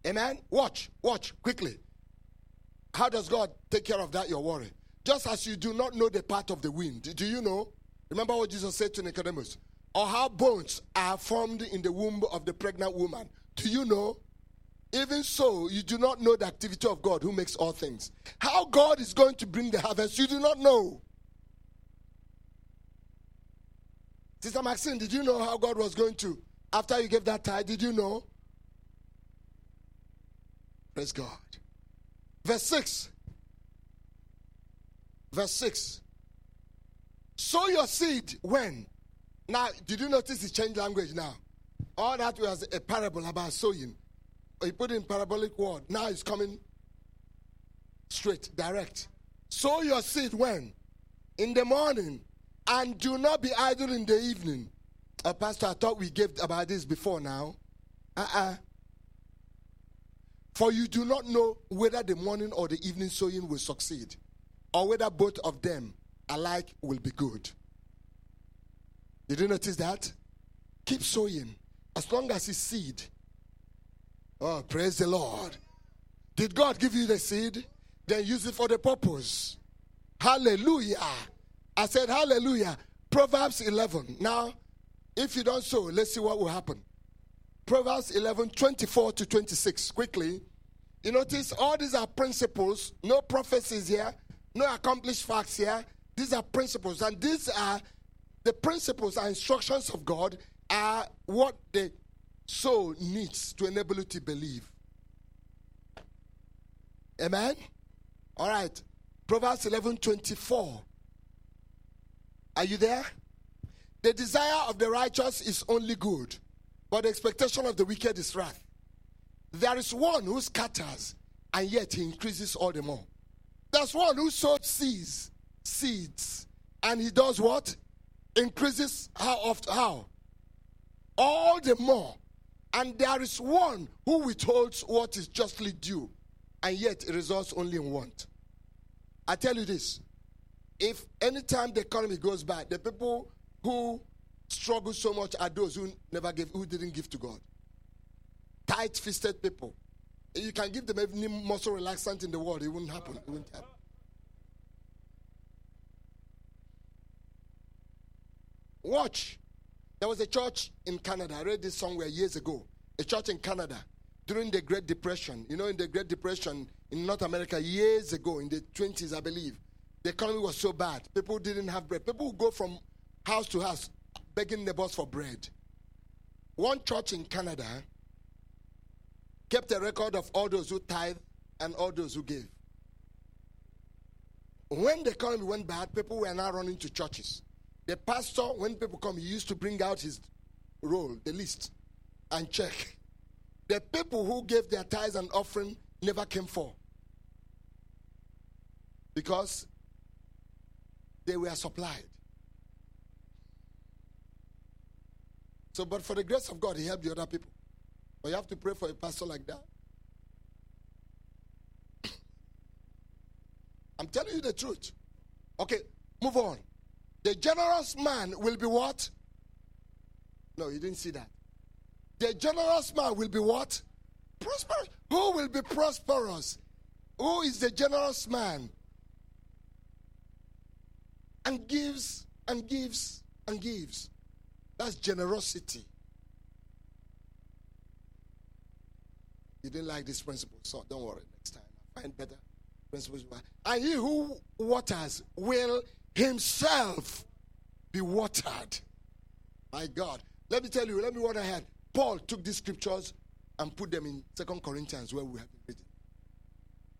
Amen? Watch, watch, quickly. How does God take care of that, your worry? Just as you do not know the path of the wind. Do you know? Remember what Jesus said to Nicodemus? Or how bones are formed in the womb of the pregnant woman. Do you know? Even so, you do not know the activity of God who makes all things. How God is going to bring the harvest, you do not know. Sister Maxine, did you know how God was going to? After you gave that tithe, did you know? Praise God. Verse 6. Verse 6. Sow your seed when? Now, did you notice he changed language now? All that was a parable about sowing. He put in parabolic word. Now it's coming straight, direct. Sow your seed when? In the morning and do not be idle in the evening. Uh, Pastor, I thought we gave about this before now. Uh uh For you do not know whether the morning or the evening sowing will succeed, or whether both of them alike will be good. Did you notice that? Keep sowing as long as it's seed. Oh, praise the Lord. Did God give you the seed? Then use it for the purpose. Hallelujah. I said, Hallelujah. Proverbs 11. Now, if you don't sow, let's see what will happen. Proverbs 11, 24 to 26. Quickly. You notice all these are principles, no prophecies here, no accomplished facts here. These are principles, and these are the principles and instructions of God are what the soul needs to enable you to believe. Amen? All right. Proverbs 11 24. Are you there? The desire of the righteous is only good, but the expectation of the wicked is wrath. There is one who scatters, and yet he increases all the more. There's one who sows seeds, seeds, and he does what? Increases how often? How? All the more. And there is one who withholds what is justly due, and yet results only in want. I tell you this if anytime the economy goes bad, the people who struggle so much are those who never gave, who didn't give to God. Tight fisted people. You can give them any muscle relaxant in the world, it wouldn't happen. It wouldn't happen. Watch. There was a church in Canada. I read this somewhere years ago. A church in Canada during the Great Depression. You know, in the Great Depression in North America years ago, in the 20s, I believe, the economy was so bad. People didn't have bread. People would go from house to house begging neighbors for bread. One church in Canada kept a record of all those who tithe and all those who gave. When the economy went bad, people were now running to churches. The pastor, when people come, he used to bring out his roll, the list, and check. The people who gave their tithes and offering never came for. Because they were supplied. So, but for the grace of God, He helped the other people. But you have to pray for a pastor like that. I'm telling you the truth. Okay, move on. The generous man will be what? No, you didn't see that. The generous man will be what? Prosperous. Who will be prosperous? Who is the generous man? And gives and gives and gives. That's generosity. You didn't like this principle, so don't worry. Next time, I'll find better principles. And he who waters will himself be watered. My God. Let me tell you, let me what I had. Paul took these scriptures and put them in Second Corinthians where we have been reading.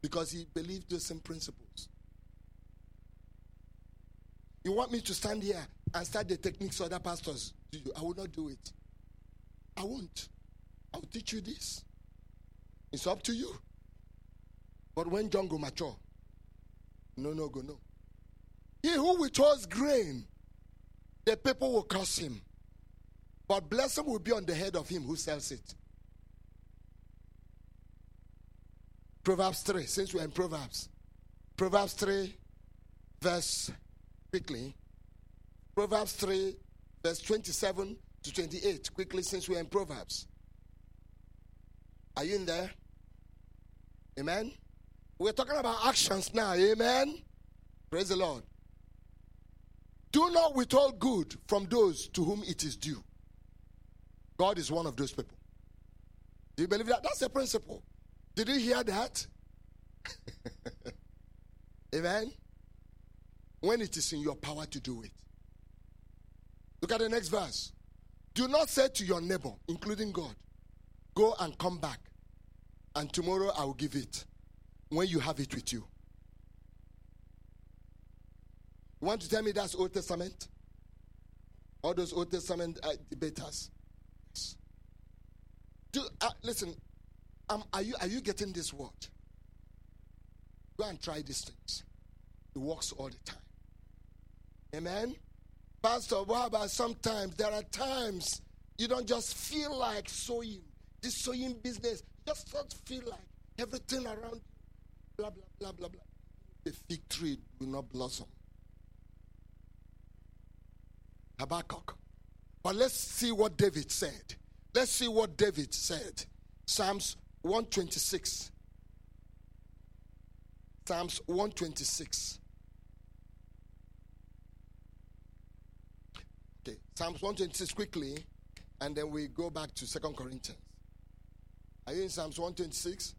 Because he believed the same principles. You want me to stand here and start the techniques other pastors do? I will not do it. I won't. I'll teach you this. It's up to you. But when John go mature, no, no, go no. He who withholds grain, the people will curse him. But blessing will be on the head of him who sells it. Proverbs 3, since we're in Proverbs. Proverbs 3, verse, quickly. Proverbs 3, verse 27 to 28, quickly, since we're in Proverbs. Are you in there? Amen? We're talking about actions now. Amen? Praise the Lord. Do not withhold good from those to whom it is due. God is one of those people. Do you believe that? That's a principle. Did you hear that? Amen. When it is in your power to do it. Look at the next verse. Do not say to your neighbor, including God, go and come back, and tomorrow I will give it when you have it with you. You want to tell me that's Old Testament? All those Old Testament uh, debaters. Do, uh, listen, um, are, you, are you getting this word? Go and try these things. It works all the time. Amen? Pastor, what about sometimes? There are times you don't just feel like sowing. This sowing business, just don't feel like everything around you, blah, blah, blah, blah, blah. The fig tree will not blossom. Habakkuk. But let's see what David said. Let's see what David said. Psalms 126. Psalms 126. Okay, Psalms 126 quickly, and then we go back to Second Corinthians. Are you in Psalms 126?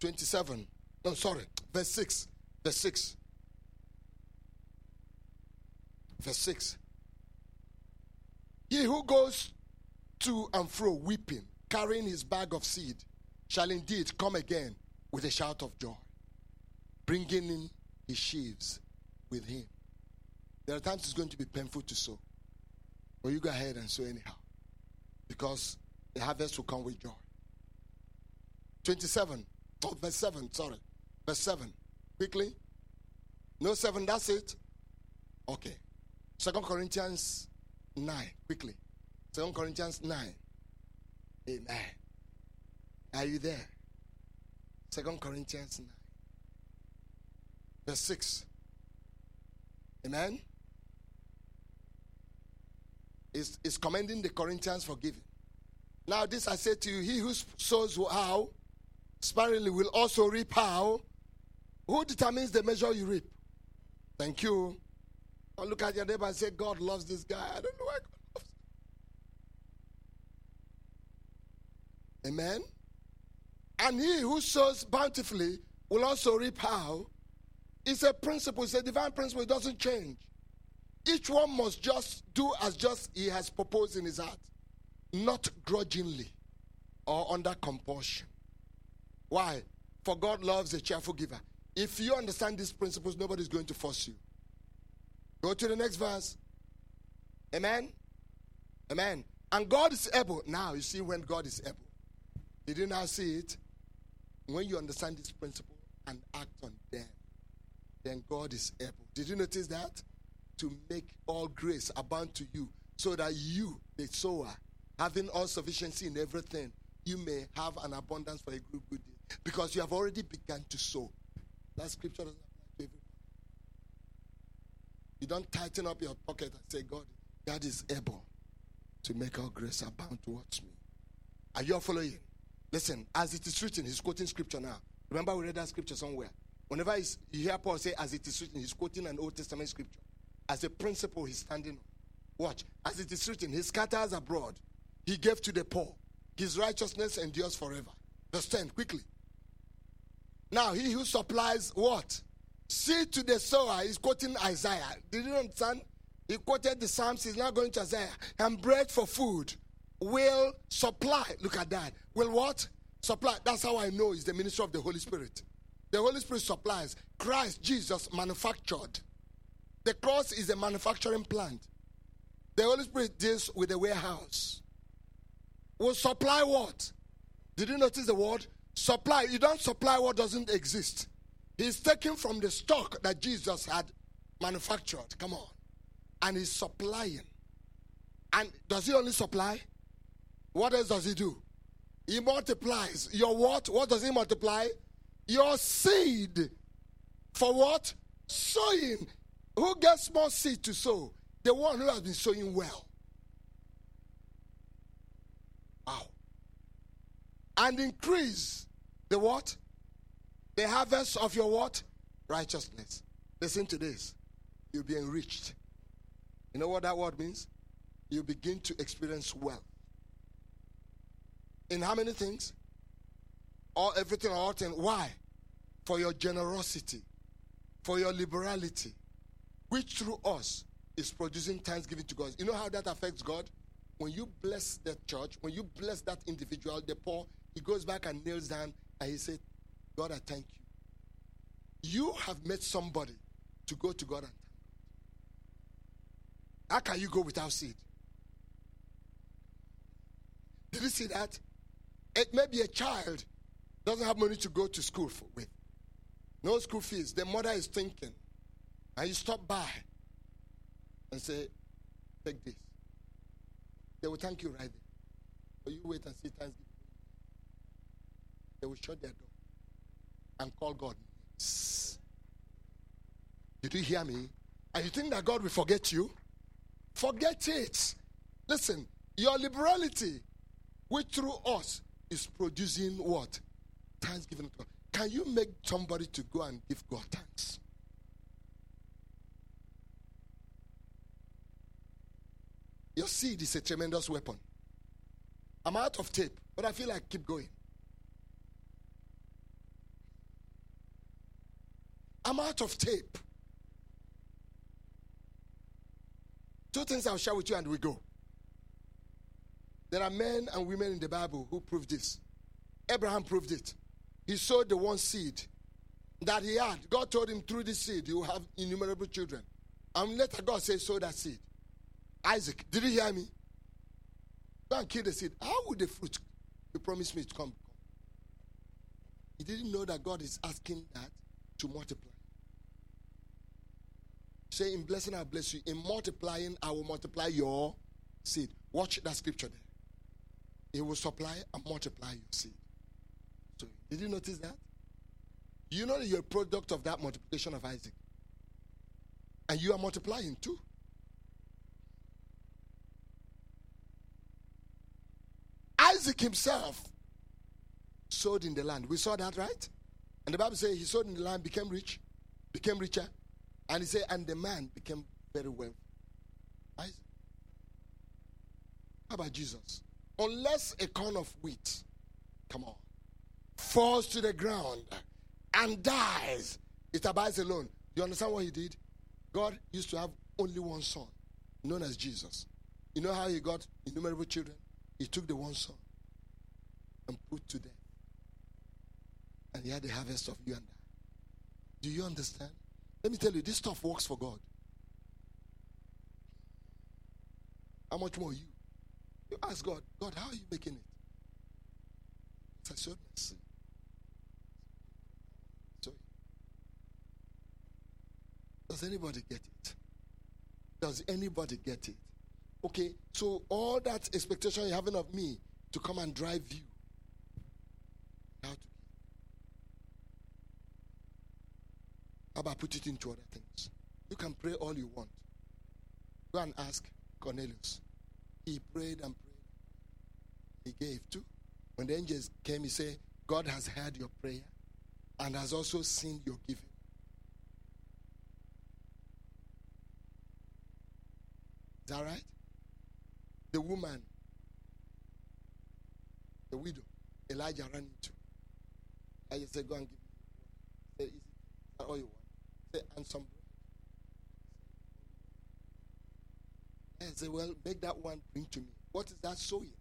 27. No, sorry. Verse 6. Verse 6. Verse 6. He who goes to and fro weeping, carrying his bag of seed, shall indeed come again with a shout of joy, bringing in his sheaves with him. There are times it's going to be painful to sow, but you go ahead and sow anyhow, because the harvest will come with joy. 27, oh, verse 7, sorry, verse 7, quickly. No 7, that's it. Okay. Second Corinthians 9, quickly. Second Corinthians 9. Amen. Are you there? Second Corinthians 9. Verse 6. Amen. Is is commending the Corinthians for giving. Now, this I say to you: He who sows how sparingly will also reap how. Who determines the measure you reap? Thank you. Or look at your neighbor and say, God loves this guy. I don't know why God loves him. Amen. And he who sows bountifully will also reap how. It's a principle, it's a divine principle, it doesn't change. Each one must just do as just he has proposed in his heart, not grudgingly or under compulsion. Why? For God loves a cheerful giver. If you understand these principles, nobody's going to force you. Go to the next verse. Amen. Amen. And God is able. Now, you see when God is able. Did you now see it? When you understand this principle and act on them, then God is able. Did you notice that? To make all grace abound to you, so that you, the sower, having all sufficiency in everything, you may have an abundance for a good, good deed. Because you have already begun to sow. That scripture doesn't apply to everybody. You don't tighten up your pocket and say, God, God is able to make all grace abound towards me. Are you following? Listen, as it is written, he's quoting scripture now. Remember, we read that scripture somewhere. Whenever you hear Paul say, as it is written, he's quoting an Old Testament scripture. As a principle, he's standing on. Watch. As it is written, he scatters abroad. He gave to the poor. His righteousness endures forever. Verse 10, quickly. Now, he who supplies what? Seed to the sower is quoting Isaiah. Did you understand? He quoted the Psalms, he's now going to Isaiah. And bread for food will supply. Look at that. Will what? Supply. That's how I know it's the ministry of the Holy Spirit. The Holy Spirit supplies. Christ Jesus manufactured. The cross is a manufacturing plant. The Holy Spirit deals with the warehouse. will supply what? Did you notice the word? Supply. You don't supply what doesn't exist. He's taking from the stock that Jesus had manufactured. Come on. And he's supplying. And does he only supply? What else does he do? He multiplies. Your what? What does he multiply? Your seed. For what? Sowing. Who gets more seed to sow? The one who has been sowing well. Wow. And increase the what? The harvest of your what? Righteousness. Listen to this. You'll be enriched. You know what that word means? You begin to experience wealth. In how many things? All everything all things. Why? For your generosity, for your liberality, which through us is producing thanksgiving to God. You know how that affects God? When you bless that church, when you bless that individual, the poor, he goes back and kneels down and he said, God, I thank you. You have met somebody to go to God and thank God. How can you go without seed? Did you see that? Eh, it may be a child doesn't have money to go to school for, with. No school fees. The mother is thinking. And you stop by and say, take this. They will thank you right there. But you wait and see Thanksgiving. They will shut their door and call God. Did you hear me? And you think that God will forget you? Forget it. Listen, your liberality, which through us is producing what? Thanksgiving. Can you make somebody to go and give God thanks? Your seed is a tremendous weapon. I'm out of tape, but I feel like keep going. I'm out of tape. Two things I'll share with you and we go. There are men and women in the Bible who prove this. Abraham proved it. He sowed the one seed that he had. God told him through this seed you will have innumerable children. And later God said, sow that seed. Isaac, did you hear me? Go and kill the seed. How would the fruit you promised me to come? He didn't know that God is asking that to multiply. Say, in blessing, I'll bless you. In multiplying, I will multiply your seed. Watch that scripture there. He will supply and multiply your seed. So, did you notice that? You know that you're a product of that multiplication of Isaac. And you are multiplying too. Isaac himself sowed in the land. We saw that, right? And the Bible says he sowed in the land, became rich, became richer. And he said, and the man became very wealthy. Isaac. How about Jesus? Unless a corn of wheat, come on, falls to the ground and dies, it abides alone. Do you understand what he did? God used to have only one son, known as Jesus. You know how he got innumerable children? He took the one son and put to death. And he had the harvest of you and I. Do you understand? Let me tell you, this stuff works for God. How much more you? You ask God, God, how are you making it? I showed mercy. Sorry. Does anybody get it? Does anybody get it? Okay, so all that expectation you're having of me to come and drive you. How to How about put it into other things? You can pray all you want. Go and ask Cornelius. He prayed and prayed. He gave too. When the angels came, he said, God has heard your prayer and has also seen your giving. Is that right? The woman, the widow, Elijah ran into. I said, Go and give me. Say, Is it all you want? Say, and some bread. I said, Well, make that one bring to me. What is that sowing?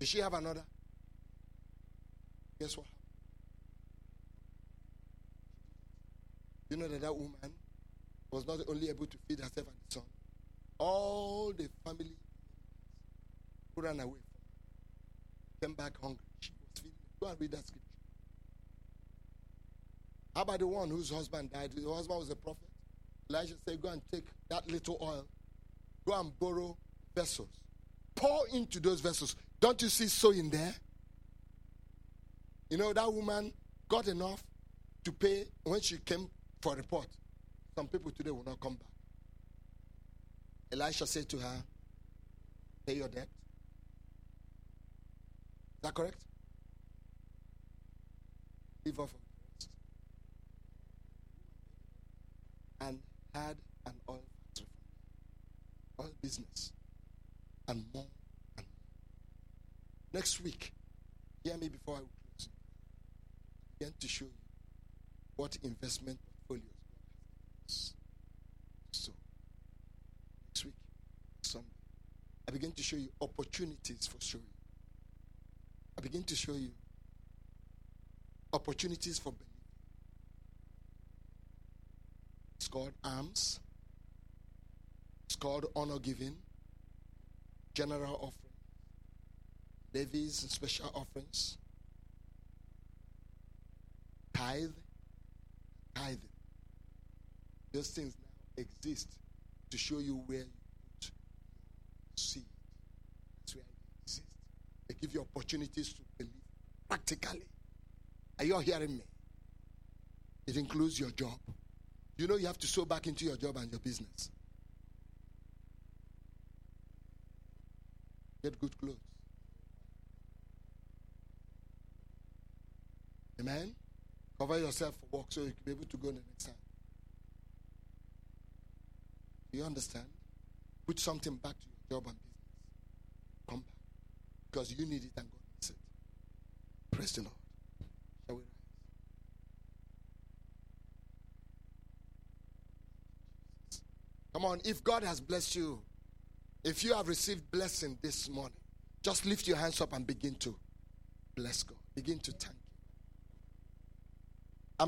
Did she have another? Guess what? You know that that woman was not only able to feed herself and the son, all the family ran away Came back hungry. She was feeding. Go and read that scripture. How about the one whose husband died? The husband was a prophet. Elijah said, Go and take that little oil, go and borrow vessels, pour into those vessels. Don't you see so in there? You know, that woman got enough to pay when she came for report. Some people today will not come back. Elisha said to her, Pay your debt. Is that correct? Leave off and had an oil factory oil business, and more and more. Next week, hear me before I close. I begin to show you what investment portfolios God has. So, next week, Sunday, I begin to show you opportunities for showing. I begin to show you opportunities for believing. It's called alms. It's called honor giving, general offering, levies special offerings, tithe, tithing. Those things now exist to show you where you put your seed. That's where it exists. They give you opportunities to believe practically. Are you hearing me? It includes your job. You know you have to sow back into your job and your business. Get good clothes. Amen. Cover yourself for work so you can be able to go the next time. Do you understand? Put something back to your job and. Because you need it and God needs it. Praise the Lord. Shall we rise? Come on, if God has blessed you, if you have received blessing this morning, just lift your hands up and begin to bless God. Begin to thank